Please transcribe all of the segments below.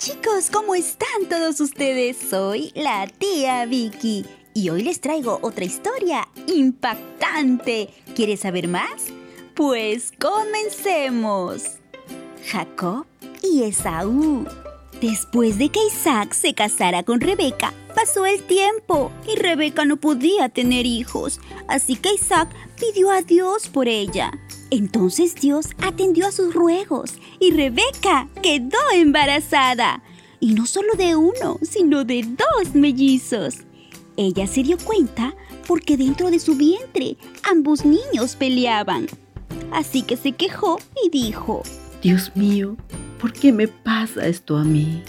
chicos, ¿cómo están todos ustedes? Soy la tía Vicky y hoy les traigo otra historia impactante. ¿Quieres saber más? Pues comencemos. Jacob y Esaú. Después de que Isaac se casara con Rebeca, pasó el tiempo y Rebeca no podía tener hijos, así que Isaac pidió a Dios por ella. Entonces Dios atendió a sus ruegos y Rebeca quedó embarazada. Y no solo de uno, sino de dos mellizos. Ella se dio cuenta porque dentro de su vientre ambos niños peleaban. Así que se quejó y dijo, Dios mío, ¿por qué me pasa esto a mí?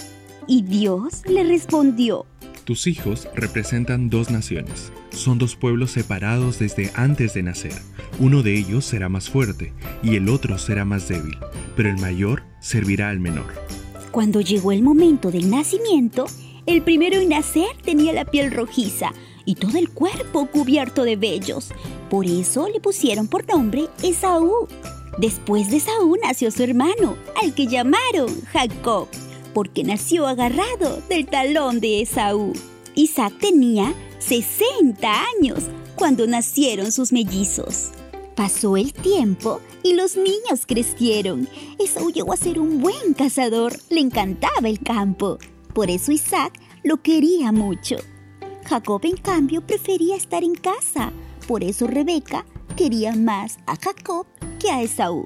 Y Dios le respondió, tus hijos representan dos naciones. Son dos pueblos separados desde antes de nacer. Uno de ellos será más fuerte y el otro será más débil, pero el mayor servirá al menor. Cuando llegó el momento del nacimiento, el primero en nacer tenía la piel rojiza y todo el cuerpo cubierto de vellos. Por eso le pusieron por nombre Esaú. Después de Esaú nació su hermano, al que llamaron Jacob porque nació agarrado del talón de Esaú. Isaac tenía 60 años cuando nacieron sus mellizos. Pasó el tiempo y los niños crecieron. Esaú llegó a ser un buen cazador, le encantaba el campo. Por eso Isaac lo quería mucho. Jacob, en cambio, prefería estar en casa. Por eso Rebeca quería más a Jacob que a Esaú.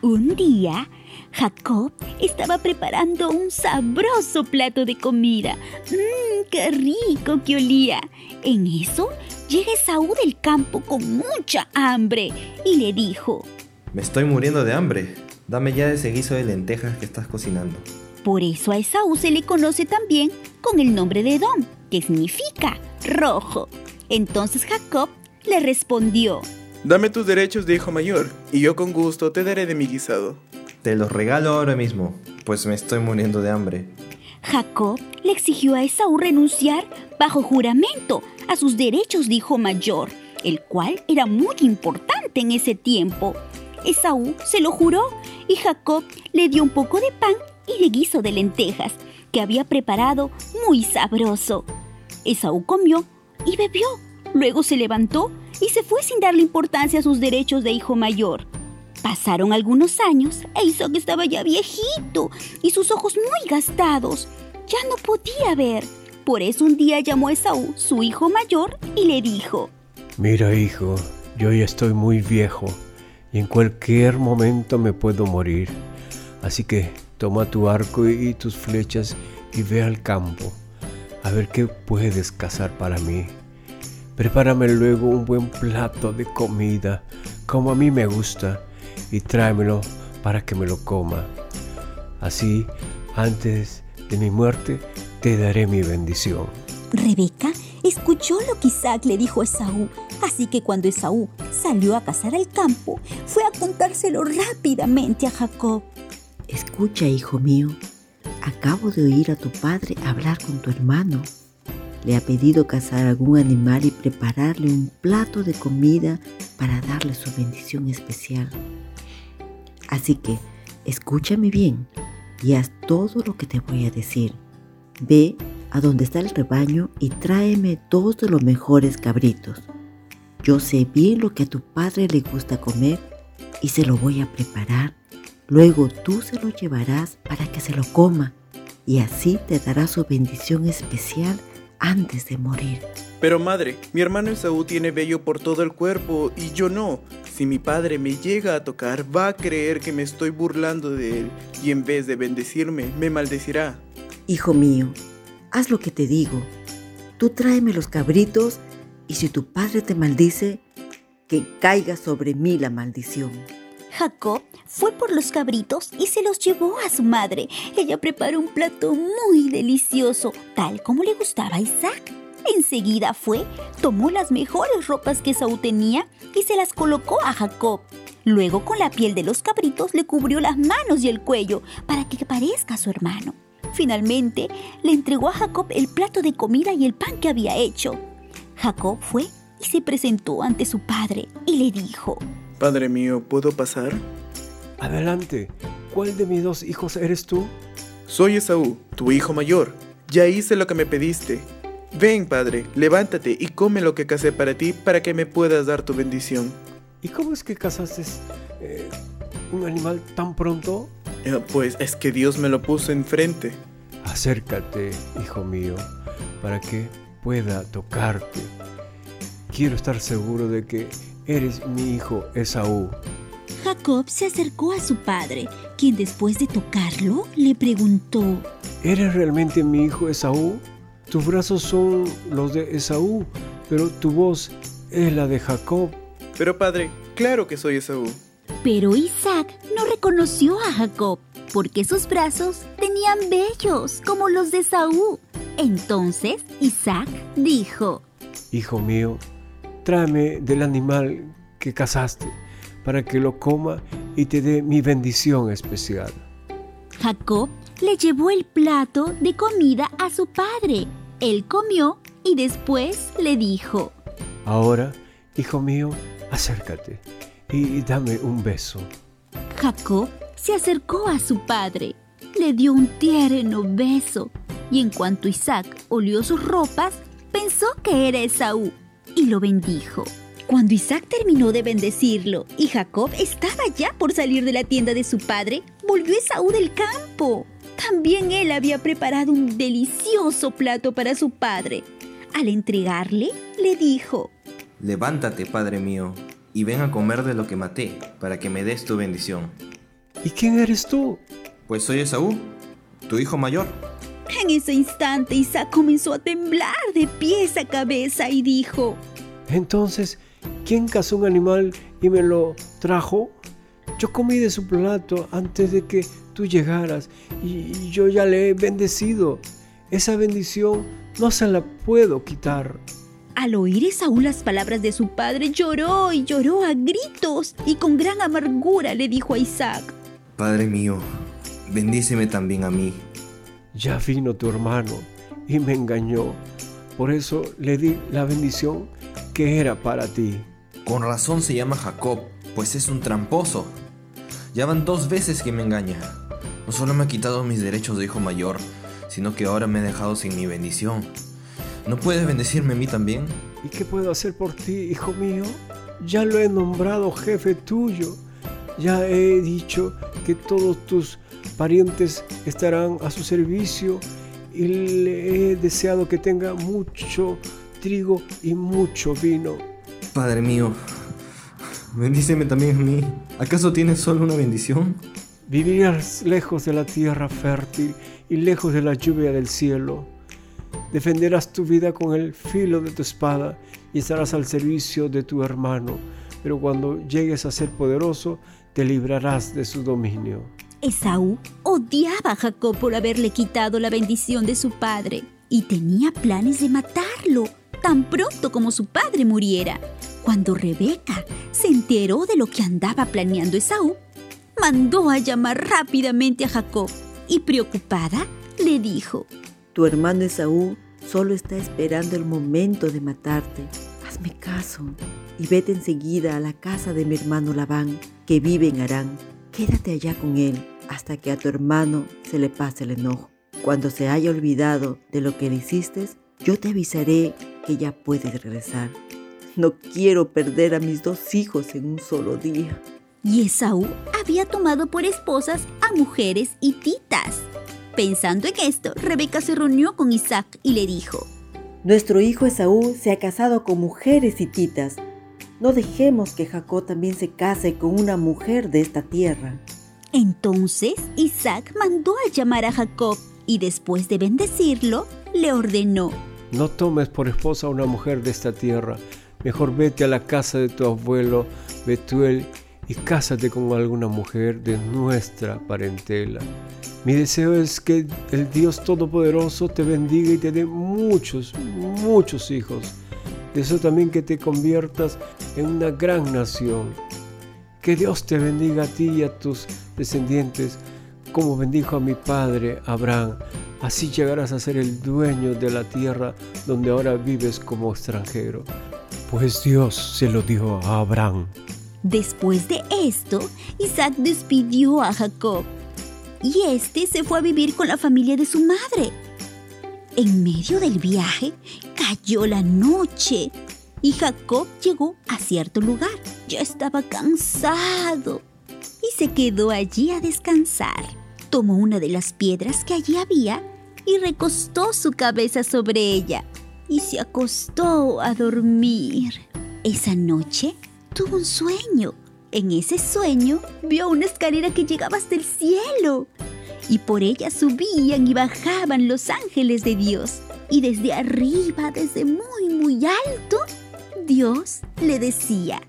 Un día, Jacob estaba preparando un sabroso plato de comida. ¡Mmm, qué rico que olía! En eso llega Esaú del campo con mucha hambre y le dijo, Me estoy muriendo de hambre. Dame ya ese guiso de lentejas que estás cocinando. Por eso a Esaú se le conoce también con el nombre de Edom, que significa rojo. Entonces Jacob le respondió, Dame tus derechos de hijo mayor, y yo con gusto te daré de mi guisado. Te los regalo ahora mismo, pues me estoy muriendo de hambre. Jacob le exigió a Esaú renunciar bajo juramento a sus derechos de hijo mayor, el cual era muy importante en ese tiempo. Esaú se lo juró y Jacob le dio un poco de pan y de guiso de lentejas que había preparado muy sabroso. Esaú comió y bebió. Luego se levantó y se fue sin darle importancia a sus derechos de hijo mayor. Pasaron algunos años e Isaac estaba ya viejito y sus ojos muy gastados. Ya no podía ver. Por eso un día llamó a Esaú, su hijo mayor, y le dijo, Mira hijo, yo ya estoy muy viejo y en cualquier momento me puedo morir. Así que toma tu arco y tus flechas y ve al campo a ver qué puedes cazar para mí. Prepárame luego un buen plato de comida, como a mí me gusta, y tráemelo para que me lo coma. Así, antes de mi muerte, te daré mi bendición. Rebeca escuchó lo que Isaac le dijo a Esaú, así que cuando Esaú salió a cazar al campo, fue a contárselo rápidamente a Jacob. Escucha, hijo mío, acabo de oír a tu padre hablar con tu hermano. Le ha pedido cazar algún animal y prepararle un plato de comida para darle su bendición especial. Así que escúchame bien y haz todo lo que te voy a decir. Ve a donde está el rebaño y tráeme dos de los mejores cabritos. Yo sé bien lo que a tu padre le gusta comer y se lo voy a preparar. Luego tú se lo llevarás para que se lo coma y así te dará su bendición especial antes de morir. Pero madre, mi hermano Esaú tiene vello por todo el cuerpo y yo no. Si mi padre me llega a tocar, va a creer que me estoy burlando de él y en vez de bendecirme, me maldecirá. Hijo mío, haz lo que te digo. Tú tráeme los cabritos y si tu padre te maldice, que caiga sobre mí la maldición. Jacob fue por los cabritos y se los llevó a su madre. Ella preparó un plato muy delicioso, tal como le gustaba a Isaac. Enseguida fue, tomó las mejores ropas que Saúl tenía y se las colocó a Jacob. Luego con la piel de los cabritos le cubrió las manos y el cuello para que parezca su hermano. Finalmente le entregó a Jacob el plato de comida y el pan que había hecho. Jacob fue y se presentó ante su padre y le dijo, Padre mío, ¿puedo pasar? Adelante, ¿cuál de mis dos hijos eres tú? soy Esaú, tu hijo mayor. Ya hice lo que me pediste. Ven, padre, levántate y come lo que casé para ti para que me puedas dar tu bendición. ¿Y cómo es que casaste eh, un animal tan pronto? Eh, pues es que Dios me lo puso enfrente. Acércate, hijo mío, para que pueda tocarte. Quiero estar seguro de que eres mi hijo Esaú. Jacob se acercó a su padre, quien después de tocarlo le preguntó, ¿Eres realmente mi hijo Esaú? Tus brazos son los de Esaú, pero tu voz es la de Jacob. Pero padre, claro que soy Esaú. Pero Isaac no reconoció a Jacob, porque sus brazos tenían vellos como los de Esaú. Entonces Isaac dijo, Hijo mío, tráeme del animal que cazaste para que lo coma y te dé mi bendición especial. Jacob le llevó el plato de comida a su padre. Él comió y después le dijo, Ahora, hijo mío, acércate y dame un beso. Jacob se acercó a su padre, le dio un tierno beso y en cuanto Isaac olió sus ropas, pensó que era Esaú y lo bendijo. Cuando Isaac terminó de bendecirlo y Jacob estaba ya por salir de la tienda de su padre, volvió Esaú del campo. También él había preparado un delicioso plato para su padre. Al entregarle, le dijo, Levántate, padre mío, y ven a comer de lo que maté, para que me des tu bendición. ¿Y quién eres tú? Pues soy Esaú, tu hijo mayor. En ese instante Isaac comenzó a temblar de pies a cabeza y dijo, Entonces, ¿quién cazó un animal y me lo trajo? Yo comí de su plato antes de que tú llegaras y yo ya le he bendecido. Esa bendición no se la puedo quitar. Al oír Esaú las palabras de su padre, lloró y lloró a gritos y con gran amargura le dijo a Isaac, Padre mío, bendíceme también a mí. Ya vino tu hermano y me engañó. Por eso le di la bendición que era para ti. Con razón se llama Jacob, pues es un tramposo. Ya van dos veces que me engaña. No solo me ha quitado mis derechos de hijo mayor, sino que ahora me ha dejado sin mi bendición. ¿No puedes bendecirme a mí también? ¿Y qué puedo hacer por ti, hijo mío? Ya lo he nombrado jefe tuyo. Ya he dicho que todos tus parientes estarán a su servicio y le he deseado que tenga mucho trigo y mucho vino. Padre mío, bendíceme también a mí. ¿Acaso tienes solo una bendición? Vivirás lejos de la tierra fértil y lejos de la lluvia del cielo. Defenderás tu vida con el filo de tu espada y estarás al servicio de tu hermano, pero cuando llegues a ser poderoso, te librarás de su dominio. Esaú odiaba a Jacob por haberle quitado la bendición de su padre y tenía planes de matarlo tan pronto como su padre muriera. Cuando Rebeca se enteró de lo que andaba planeando Esaú, mandó a llamar rápidamente a Jacob y preocupada le dijo, Tu hermano Esaú solo está esperando el momento de matarte. Hazme caso y vete enseguida a la casa de mi hermano Labán, que vive en Harán. Quédate allá con él hasta que a tu hermano se le pase el enojo. Cuando se haya olvidado de lo que le hiciste, yo te avisaré que ya puedes regresar. No quiero perder a mis dos hijos en un solo día. Y Esaú había tomado por esposas a mujeres hititas. Pensando en esto, Rebeca se reunió con Isaac y le dijo, Nuestro hijo Esaú se ha casado con mujeres hititas. No dejemos que Jacob también se case con una mujer de esta tierra. Entonces Isaac mandó a llamar a Jacob y después de bendecirlo, le ordenó, No tomes por esposa a una mujer de esta tierra, mejor vete a la casa de tu abuelo Betuel y cásate con alguna mujer de nuestra parentela. Mi deseo es que el Dios Todopoderoso te bendiga y te dé muchos, muchos hijos. Deseo también que te conviertas en una gran nación. Que Dios te bendiga a ti y a tus descendientes, como bendijo a mi padre Abraham. Así llegarás a ser el dueño de la tierra donde ahora vives como extranjero. Pues Dios se lo dijo a Abraham. Después de esto, Isaac despidió a Jacob. y este se fue a vivir con la familia de su madre. En medio del viaje cayó la noche y Jacob llegó a cierto lugar. Ya estaba cansado y se quedó allí a descansar. Tomó una de las piedras que allí había y recostó su cabeza sobre ella y se acostó a dormir. Esa noche tuvo un sueño. En ese sueño vio una escalera que llegaba hasta el cielo y por ella subían y bajaban los ángeles de Dios. Y desde arriba, desde muy, muy alto, Dios le decía,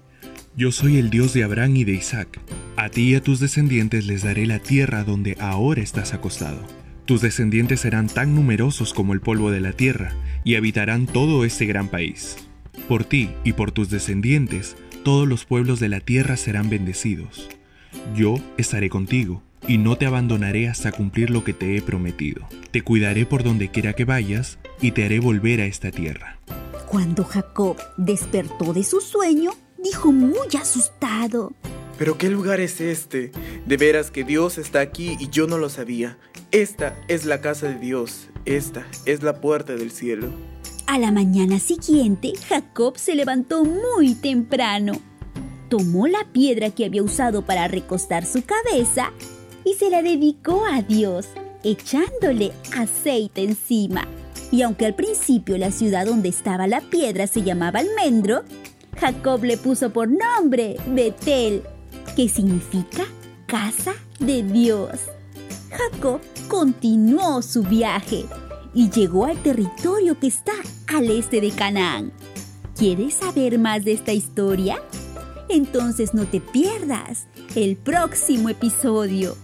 Yo soy el Dios de Abraham y de Isaac. A ti y a tus descendientes les daré la tierra donde ahora estás acostado. Tus descendientes serán tan numerosos como el polvo de la tierra, y habitarán todo este gran país. Por ti y por tus descendientes, todos los pueblos de la tierra serán bendecidos. Yo estaré contigo, y no te abandonaré hasta cumplir lo que te he prometido. Te cuidaré por donde quiera que vayas, y te haré volver a esta tierra. Cuando Jacob despertó de su sueño, dijo muy asustado. ¿Pero qué lugar es este? De veras que Dios está aquí y yo no lo sabía. Esta es la casa de Dios, esta es la puerta del cielo. A la mañana siguiente, Jacob se levantó muy temprano. Tomó la piedra que había usado para recostar su cabeza y se la dedicó a Dios, echándole aceite encima. Y aunque al principio la ciudad donde estaba la piedra se llamaba Almendro, Jacob le puso por nombre Betel, que significa casa de Dios. Jacob continuó su viaje y llegó al territorio que está al este de Canaán. ¿Quieres saber más de esta historia? Entonces no te pierdas el próximo episodio.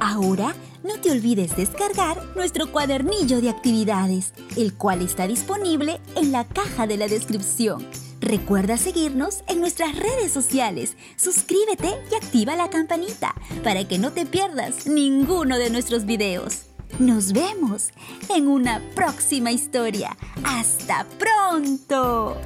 Ahora no te olvides descargar nuestro cuadernillo de actividades, el cual está disponible en la caja de la descripción. Recuerda seguirnos en nuestras redes sociales, suscríbete y activa la campanita para que no te pierdas ninguno de nuestros videos. Nos vemos en una próxima historia. ¡Hasta pronto!